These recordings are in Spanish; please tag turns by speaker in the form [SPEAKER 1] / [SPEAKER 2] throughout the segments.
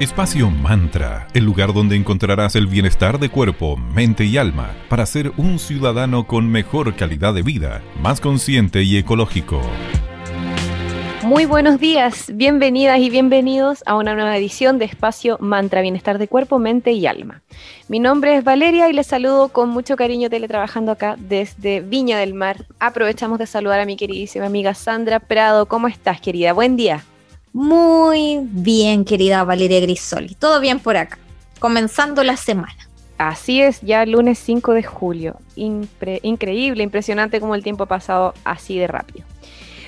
[SPEAKER 1] Espacio Mantra, el lugar donde encontrarás el bienestar de cuerpo, mente y alma para ser un ciudadano con mejor calidad de vida, más consciente y ecológico.
[SPEAKER 2] Muy buenos días, bienvenidas y bienvenidos a una nueva edición de Espacio Mantra, Bienestar de Cuerpo, Mente y Alma. Mi nombre es Valeria y les saludo con mucho cariño teletrabajando acá desde Viña del Mar. Aprovechamos de saludar a mi queridísima amiga Sandra Prado. ¿Cómo estás, querida? Buen día.
[SPEAKER 3] Muy bien, querida Valeria Grisoli. Todo bien por acá. Comenzando la semana.
[SPEAKER 2] Así es, ya lunes 5 de julio. increíble, impresionante como el tiempo ha pasado así de rápido.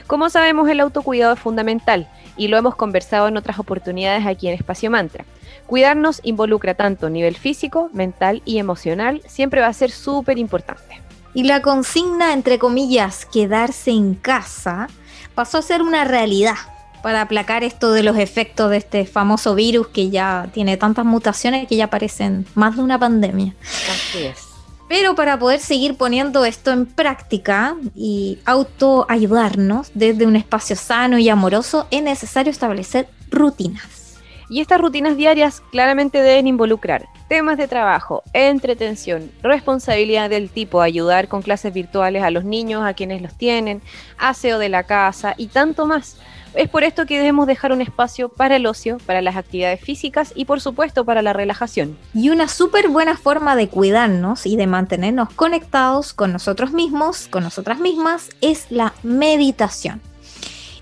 [SPEAKER 2] Como sabemos, el autocuidado es fundamental y lo hemos conversado en otras oportunidades aquí en Espacio Mantra. Cuidarnos involucra tanto nivel físico, mental y emocional, siempre va a ser súper importante.
[SPEAKER 3] Y la consigna, entre comillas, quedarse en casa, pasó a ser una realidad para aplacar esto de los efectos de este famoso virus que ya tiene tantas mutaciones que ya parecen más de una pandemia.
[SPEAKER 2] Así es.
[SPEAKER 3] Pero para poder seguir poniendo esto en práctica y autoayudarnos desde un espacio sano y amoroso, es necesario establecer rutinas.
[SPEAKER 2] Y estas rutinas diarias claramente deben involucrar temas de trabajo, entretención, responsabilidad del tipo ayudar con clases virtuales a los niños, a quienes los tienen, aseo de la casa y tanto más es por esto que debemos dejar un espacio para el ocio, para las actividades físicas y por supuesto para la relajación.
[SPEAKER 3] Y una súper buena forma de cuidarnos y de mantenernos conectados con nosotros mismos, con nosotras mismas, es la meditación.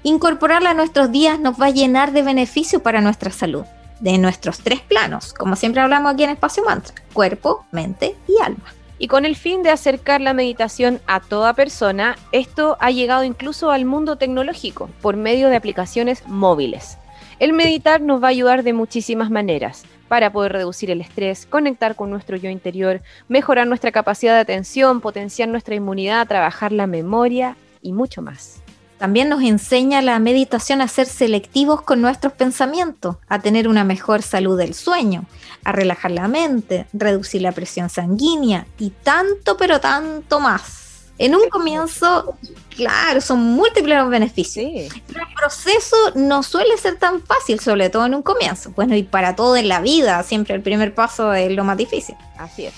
[SPEAKER 3] Incorporarla a nuestros días nos va a llenar de beneficio para nuestra salud, de nuestros tres planos, como siempre hablamos aquí en Espacio Mantra, cuerpo, mente y alma.
[SPEAKER 2] Y con el fin de acercar la meditación a toda persona, esto ha llegado incluso al mundo tecnológico por medio de aplicaciones móviles. El meditar nos va a ayudar de muchísimas maneras para poder reducir el estrés, conectar con nuestro yo interior, mejorar nuestra capacidad de atención, potenciar nuestra inmunidad, trabajar la memoria y mucho más.
[SPEAKER 3] También nos enseña la meditación a ser selectivos con nuestros pensamientos, a tener una mejor salud del sueño, a relajar la mente, reducir la presión sanguínea y tanto, pero tanto más. En un comienzo, claro, son múltiples los beneficios. El proceso no suele ser tan fácil, sobre todo en un comienzo. Bueno, y para todo en la vida, siempre el primer paso es lo más difícil.
[SPEAKER 2] Así es.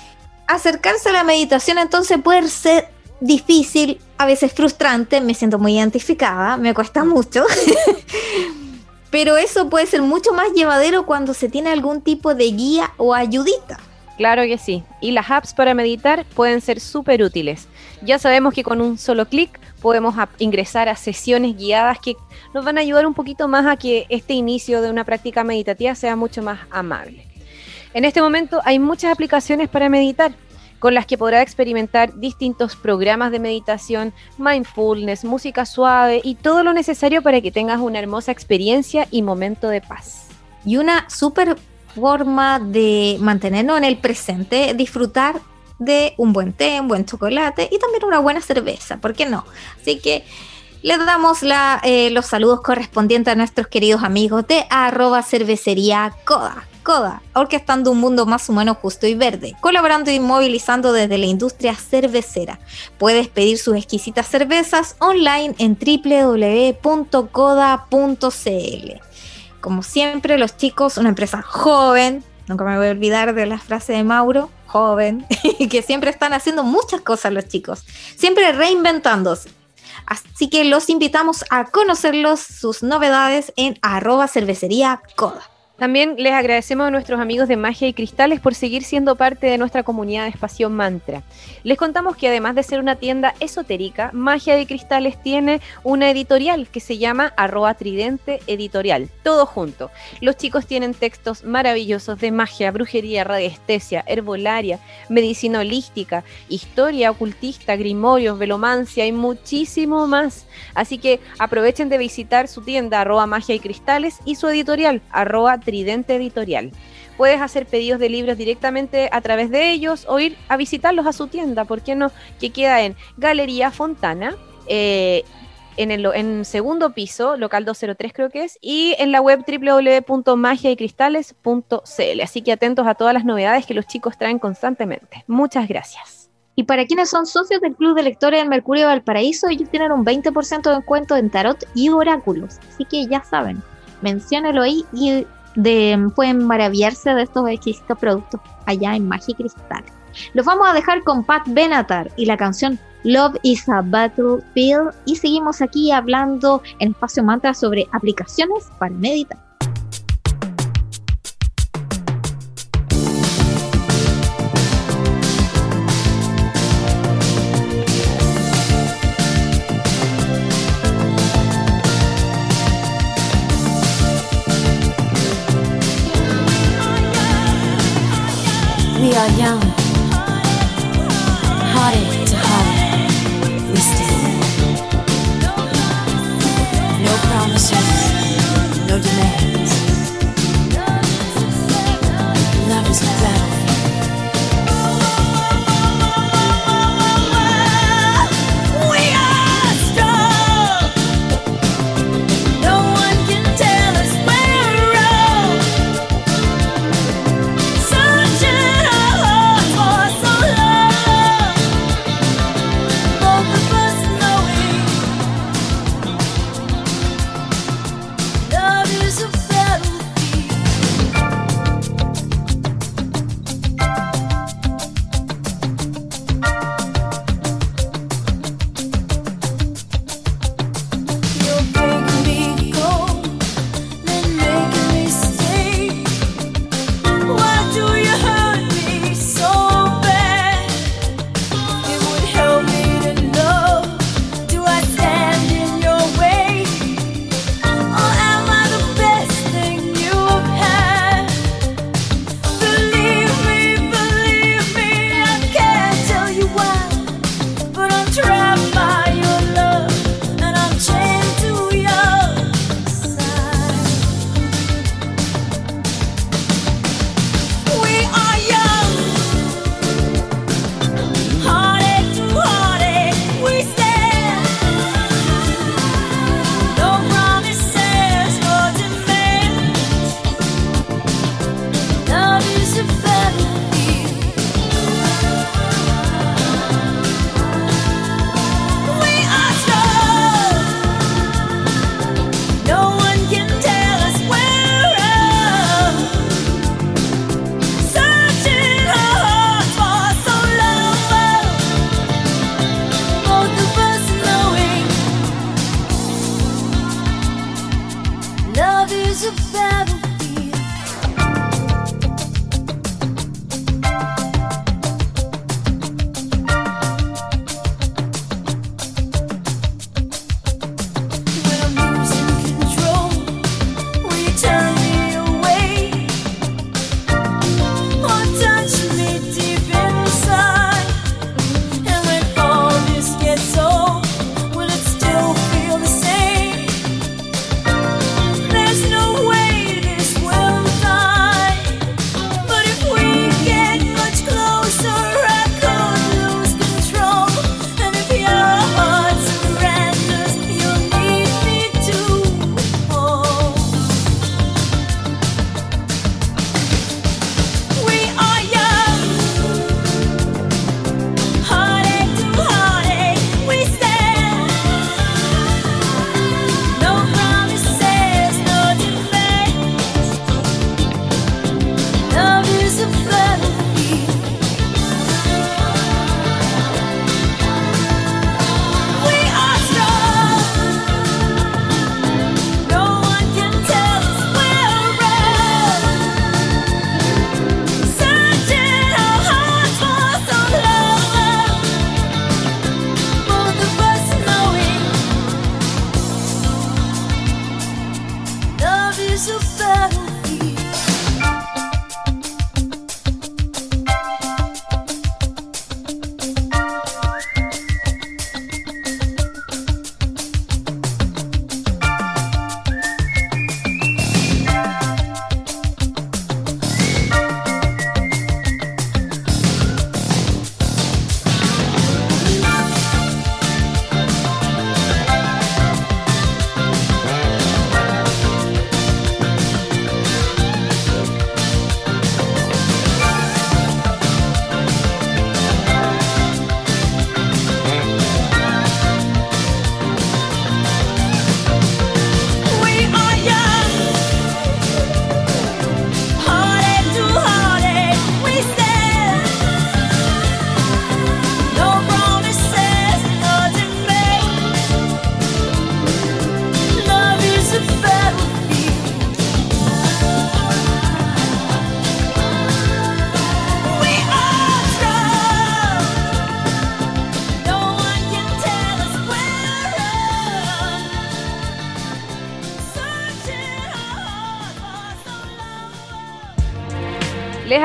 [SPEAKER 3] Acercarse a la meditación entonces puede ser difícil, a veces frustrante, me siento muy identificada, me cuesta mucho. Pero eso puede ser mucho más llevadero cuando se tiene algún tipo de guía o ayudita.
[SPEAKER 2] Claro que sí. Y las apps para meditar pueden ser súper útiles. Ya sabemos que con un solo clic podemos ingresar a sesiones guiadas que nos van a ayudar un poquito más a que este inicio de una práctica meditativa sea mucho más amable. En este momento hay muchas aplicaciones para meditar con las que podrá experimentar distintos programas de meditación, mindfulness, música suave y todo lo necesario para que tengas una hermosa experiencia y momento de paz.
[SPEAKER 3] Y una súper forma de mantenernos en el presente, disfrutar de un buen té, un buen chocolate y también una buena cerveza, ¿por qué no? Así que les damos eh, los saludos correspondientes a nuestros queridos amigos de arroba cervecería. Coda, orquestando un mundo más humano, justo y verde, colaborando y movilizando desde la industria cervecera. Puedes pedir sus exquisitas cervezas online en www.coda.cl. Como siempre, los chicos, una empresa joven, nunca me voy a olvidar de la frase de Mauro, joven, que siempre están haciendo muchas cosas los chicos, siempre reinventándose. Así que los invitamos a conocerlos, sus novedades en arroba cervecería coda.
[SPEAKER 2] También les agradecemos a nuestros amigos de Magia y Cristales por seguir siendo parte de nuestra comunidad de Espacio Mantra. Les contamos que además de ser una tienda esotérica, Magia y Cristales tiene una editorial que se llama arroba tridente editorial, todo junto. Los chicos tienen textos maravillosos de magia, brujería, radiestesia, herbolaria, medicina holística, historia ocultista, grimorios, velomancia y muchísimo más. Así que aprovechen de visitar su tienda arroba magia y cristales y su editorial arroba Tridente Editorial. Puedes hacer pedidos de libros directamente a través de ellos o ir a visitarlos a su tienda, ¿por qué no? Que queda en Galería Fontana. Eh, en el en segundo piso, local 203 creo que es, y en la web www.magiaycristales.cl. Así que atentos a todas las novedades que los chicos traen constantemente. Muchas gracias.
[SPEAKER 3] Y para quienes son socios del Club de Lectores del Mercurio Valparaíso, ellos tienen un 20% de descuento en tarot y oráculos. Así que ya saben, menciónelo ahí y
[SPEAKER 4] pueden maravillarse de estos exquisitos productos allá en Magic Cristal. Los vamos a dejar con Pat Benatar y la canción Love is a Battlefield y seguimos aquí hablando en Espacio Mantra sobre aplicaciones para meditar.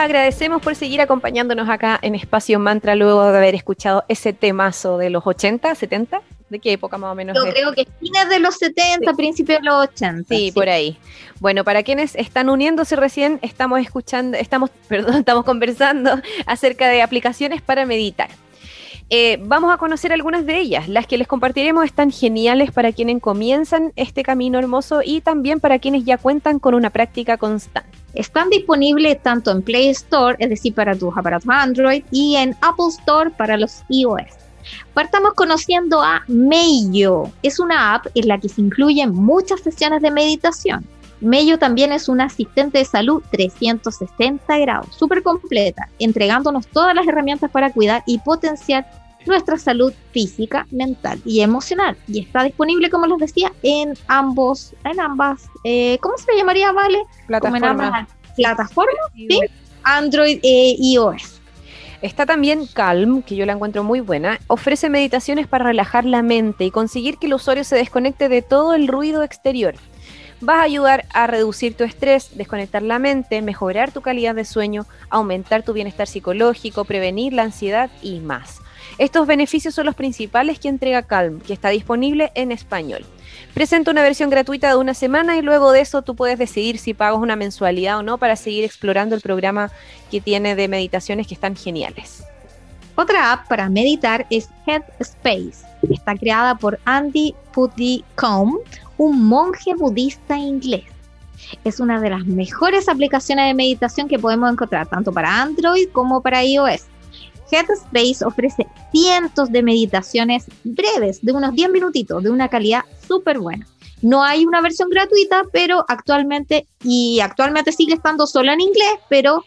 [SPEAKER 2] Agradecemos por seguir acompañándonos acá en Espacio Mantra luego de haber escuchado ese temazo de los 80, 70. ¿De qué época más o menos?
[SPEAKER 3] Yo
[SPEAKER 2] es?
[SPEAKER 3] creo que fines de los 70, principios de los 80.
[SPEAKER 2] Sí, por ahí. Bueno, para quienes están uniéndose recién, estamos escuchando, estamos, perdón, estamos conversando acerca de aplicaciones para meditar. Eh, vamos a conocer algunas de ellas. Las que les compartiremos están geniales para quienes comienzan este camino hermoso y también para quienes ya cuentan con una práctica constante.
[SPEAKER 3] Están disponibles tanto en Play Store, es decir, para tus aparatos Android, y en Apple Store para los iOS. Partamos conociendo a Meyo. Es una app en la que se incluyen muchas sesiones de meditación. Meyo también es un asistente de salud 360 grados, súper completa, entregándonos todas las herramientas para cuidar y potenciar nuestra salud física, mental y emocional. Y está disponible, como les decía, en ambos, en ambas, eh, ¿cómo se le llamaría, Vale? Como en ambas plataformas, ¿sí? Android e iOS.
[SPEAKER 2] Está también Calm, que yo la encuentro muy buena. Ofrece meditaciones para relajar la mente y conseguir que el usuario se desconecte de todo el ruido exterior. Vas a ayudar a reducir tu estrés, desconectar la mente, mejorar tu calidad de sueño, aumentar tu bienestar psicológico, prevenir la ansiedad y más. Estos beneficios son los principales que entrega Calm, que está disponible en español. Presenta una versión gratuita de una semana y luego de eso tú puedes decidir si pagas una mensualidad o no para seguir explorando el programa que tiene de meditaciones que están geniales.
[SPEAKER 3] Otra app para meditar es Headspace. Está creada por Andy Puddicombe, un monje budista inglés. Es una de las mejores aplicaciones de meditación que podemos encontrar, tanto para Android como para iOS. Headspace ofrece cientos de meditaciones breves, de unos 10 minutitos, de una calidad súper buena. No hay una versión gratuita, pero actualmente, y actualmente sigue estando solo en inglés, pero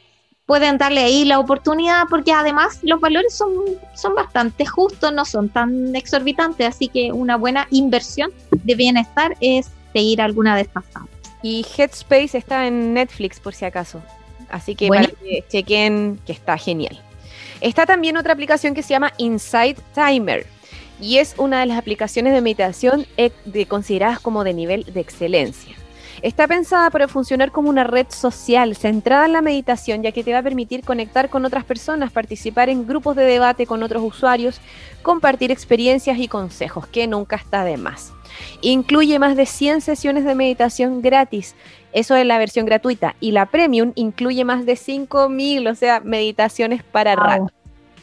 [SPEAKER 3] pueden darle ahí la oportunidad porque además los valores son, son bastante justos, no son tan exorbitantes, así que una buena inversión de bienestar es seguir alguna de estas apps.
[SPEAKER 2] Y Headspace está en Netflix por si acaso. Así que
[SPEAKER 3] Bueno.
[SPEAKER 2] para que chequen que está genial. Está también otra aplicación que se llama Insight Timer. Y es una de las aplicaciones de meditación eh, de- consideradas como de nivel de excelencia. Está pensada para funcionar como una red social centrada en la meditación, ya que te va a permitir conectar con otras personas, participar en grupos de debate con otros usuarios, compartir experiencias y consejos, que nunca está de más. Incluye más de 100 sesiones de meditación gratis. Eso es la versión gratuita. Y la premium incluye más de 5000, o sea, meditaciones para
[SPEAKER 3] Wow.
[SPEAKER 2] rato.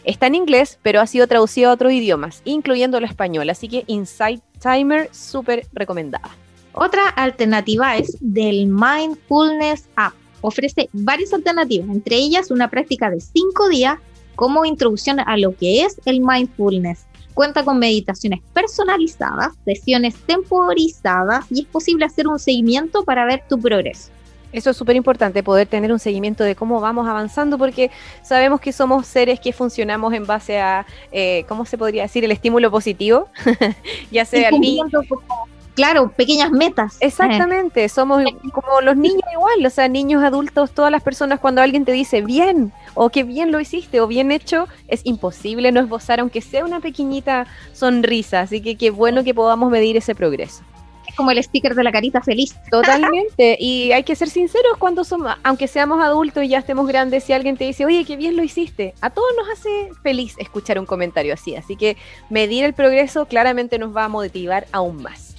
[SPEAKER 2] Está en inglés, pero ha sido traducido a otros idiomas, incluyendo el español. Así que Insight Timer, súper recomendada.
[SPEAKER 3] Otra alternativa es del Mindfulness App. Ofrece varias alternativas, entre ellas una práctica de 5 días como introducción a lo que es el mindfulness. Cuenta con meditaciones personalizadas, sesiones temporizadas y es posible hacer un seguimiento para ver tu progreso.
[SPEAKER 2] Eso es súper importante, poder tener un seguimiento de cómo vamos avanzando, porque sabemos que somos seres que funcionamos en base a, eh, ¿cómo se podría decir? El estímulo positivo, ya sea el niño.
[SPEAKER 3] cumpliendo como, claro, pequeñas metas. Eh,
[SPEAKER 2] Exactamente, somos como los niños igual, o sea, niños, adultos, todas las personas, cuando alguien te dice bien, o que bien lo hiciste, o bien hecho, es imposible no esbozar, aunque sea una pequeñita sonrisa, así que qué bueno que podamos medir ese progreso.
[SPEAKER 3] es como el sticker de la carita feliz.
[SPEAKER 2] Totalmente, y hay que ser sinceros cuando somos, aunque seamos adultos y ya estemos grandes, si alguien te dice, oye, qué bien lo hiciste, a todos nos hace feliz escuchar un comentario así, así que medir el progreso claramente nos va a motivar aún más.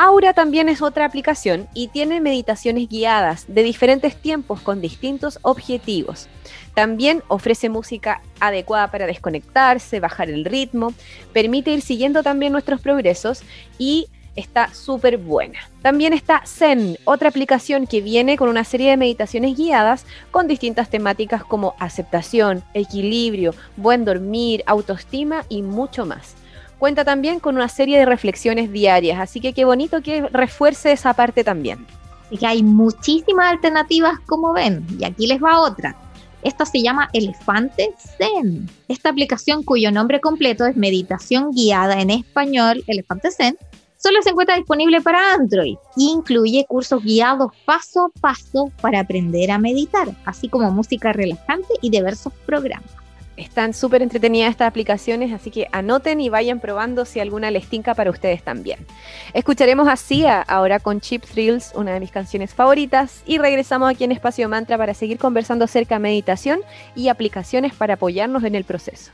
[SPEAKER 2] Aura también es otra aplicación y tiene meditaciones guiadas de diferentes tiempos con distintos objetivos. También ofrece música adecuada para desconectarse, bajar el ritmo, permite ir siguiendo también nuestros progresos y está súper buena. También está Zen, otra aplicación que viene con una serie de meditaciones guiadas con distintas temáticas como aceptación, equilibrio, buen dormir, autoestima y mucho más. Cuenta también con una serie de reflexiones diarias, así que qué bonito que refuerce esa parte también.
[SPEAKER 3] Que hay muchísimas alternativas, como ven. Y aquí les va otra. Esta se llama Elefante Zen. Esta aplicación, cuyo nombre completo es Meditación Guiada en Español, Elefante Zen, solo se encuentra disponible para Android e incluye cursos guiados paso a paso para aprender a meditar, así como música relajante y diversos programas.
[SPEAKER 5] Están súper entretenidas estas aplicaciones, así que anoten y vayan probando si alguna les tinca para ustedes también. Escucharemos a Sia ahora con Cheap Thrills, una de mis canciones favoritas, y regresamos aquí en Espacio Mantra para seguir conversando acerca de meditación y aplicaciones para apoyarnos en el proceso.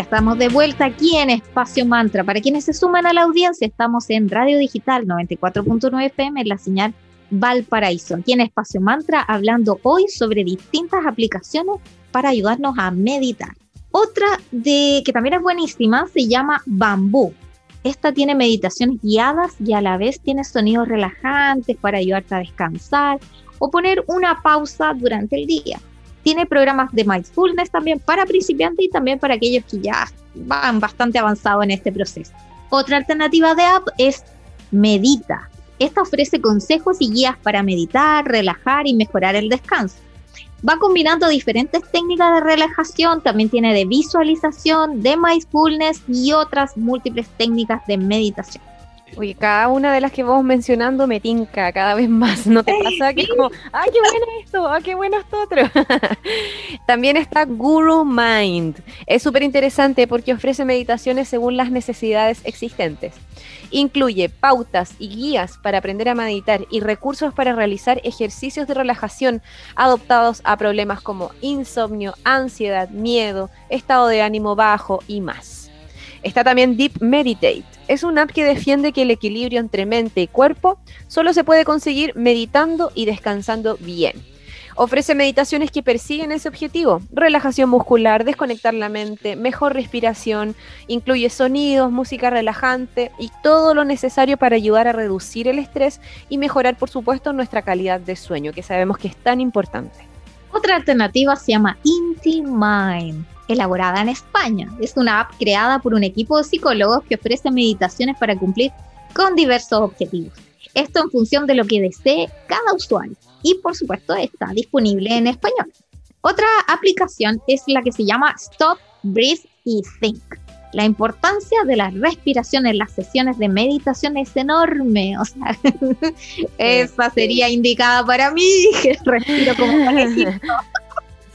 [SPEAKER 3] Estamos de vuelta aquí en Espacio Mantra. Para quienes se suman a la audiencia, estamos en Radio Digital 94.9 FM en la señal Valparaíso. Aquí en Espacio Mantra, hablando hoy sobre distintas aplicaciones para ayudarnos a meditar. Otra de que también es buenísima se llama Bambú. Esta tiene meditaciones guiadas y a la vez tiene sonidos relajantes para ayudarte a descansar o poner una pausa durante el día. Tiene programas de mindfulness también para principiantes y también para aquellos que ya van bastante avanzados en este proceso. Otra alternativa de app es Medita. Esta ofrece consejos y guías para meditar, relajar y mejorar el descanso. Va combinando diferentes técnicas de relajación, también tiene de visualización, de mindfulness y otras múltiples técnicas de meditación.
[SPEAKER 5] Oye, cada una de las que vamos mencionando me tinca cada vez más, ¿no te pasa? Que es como, ¡ah, qué bueno esto! ¡ah, qué bueno esto otro! También está Guru Mind. Es súper interesante porque ofrece meditaciones según las necesidades existentes. Incluye pautas y guías para aprender a meditar y recursos para realizar ejercicios de relajación adoptados a problemas como insomnio, ansiedad, miedo, estado de ánimo bajo y más.
[SPEAKER 6] Está también Deep Meditate. Es una app que defiende que el equilibrio entre mente y cuerpo solo se puede conseguir meditando y descansando bien. Ofrece meditaciones que persiguen ese objetivo, relajación muscular, desconectar la mente, mejor respiración, incluye sonidos, música relajante y todo lo necesario para ayudar a reducir el estrés y mejorar, por supuesto, nuestra calidad de sueño, que sabemos que es tan importante.
[SPEAKER 3] Otra alternativa se llama Inti Mind, elaborada en España. Es una app creada por un equipo de psicólogos que ofrece meditaciones para cumplir con diversos objetivos. Esto en función de lo que desee cada usuario. Y por supuesto está disponible en español. Otra aplicación es la que se llama Stop, Breathe y Think. La importancia de la respiración en las sesiones de meditación es enorme. O sea, esa sería indicada para mí, que respiro como conejito.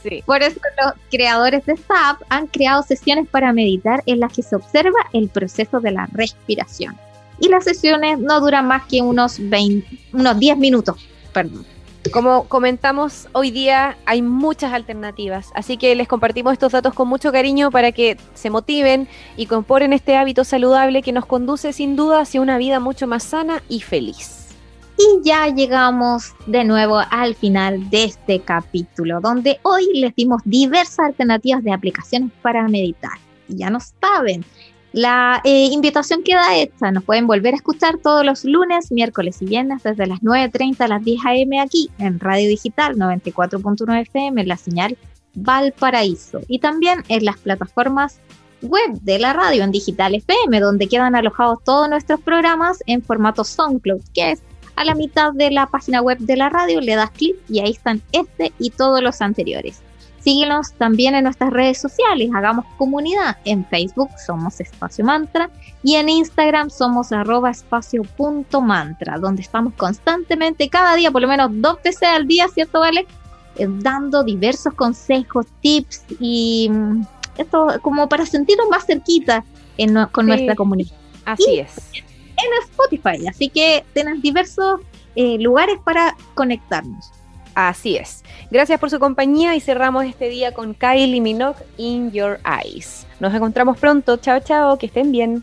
[SPEAKER 6] Sí.
[SPEAKER 3] Por eso los creadores de esta app han creado sesiones para meditar en las que se observa el proceso de la respiración. Y las sesiones no duran más que unos, 20, unos 10 minutos. Perdón.
[SPEAKER 6] Como comentamos hoy día, hay muchas alternativas, así que les compartimos estos datos con mucho cariño para que se motiven y componen este hábito saludable que nos conduce sin duda hacia una vida mucho más sana y feliz.
[SPEAKER 3] Y ya llegamos de nuevo al final de este capítulo, donde hoy les dimos diversas alternativas de aplicaciones para meditar. Y ya no saben, la eh, invitación queda hecha. Nos pueden volver a escuchar todos los lunes, miércoles y viernes desde las 9.30 a las 10 a.m. aquí en Radio Digital 94.9 FM, en la señal Valparaíso. Y también en las plataformas web de la radio en Digital FM, donde quedan alojados todos nuestros programas en formato SoundCloud, que es a la mitad de la página web de la radio, le das clic y ahí están este y todos los anteriores. Síguenos también en nuestras redes sociales, hagamos comunidad. En Facebook somos Espacio Mantra y en Instagram somos arroba espacio.mantra, donde estamos constantemente, cada día, por lo menos dos veces al día, ¿cierto, Vale? Eh, dando diversos consejos, tips y mm, esto como para sentirnos más cerquita en con
[SPEAKER 6] Sí.
[SPEAKER 3] nuestra comunidad
[SPEAKER 6] Así
[SPEAKER 3] Y-
[SPEAKER 6] es.
[SPEAKER 3] En Spotify. Así que tenés diversos eh, lugares para conectarnos.
[SPEAKER 6] Así es. Gracias por su compañía y cerramos este día con Kylie Minogue In Your Eyes. Nos encontramos pronto. Chao, chao. Que estén bien.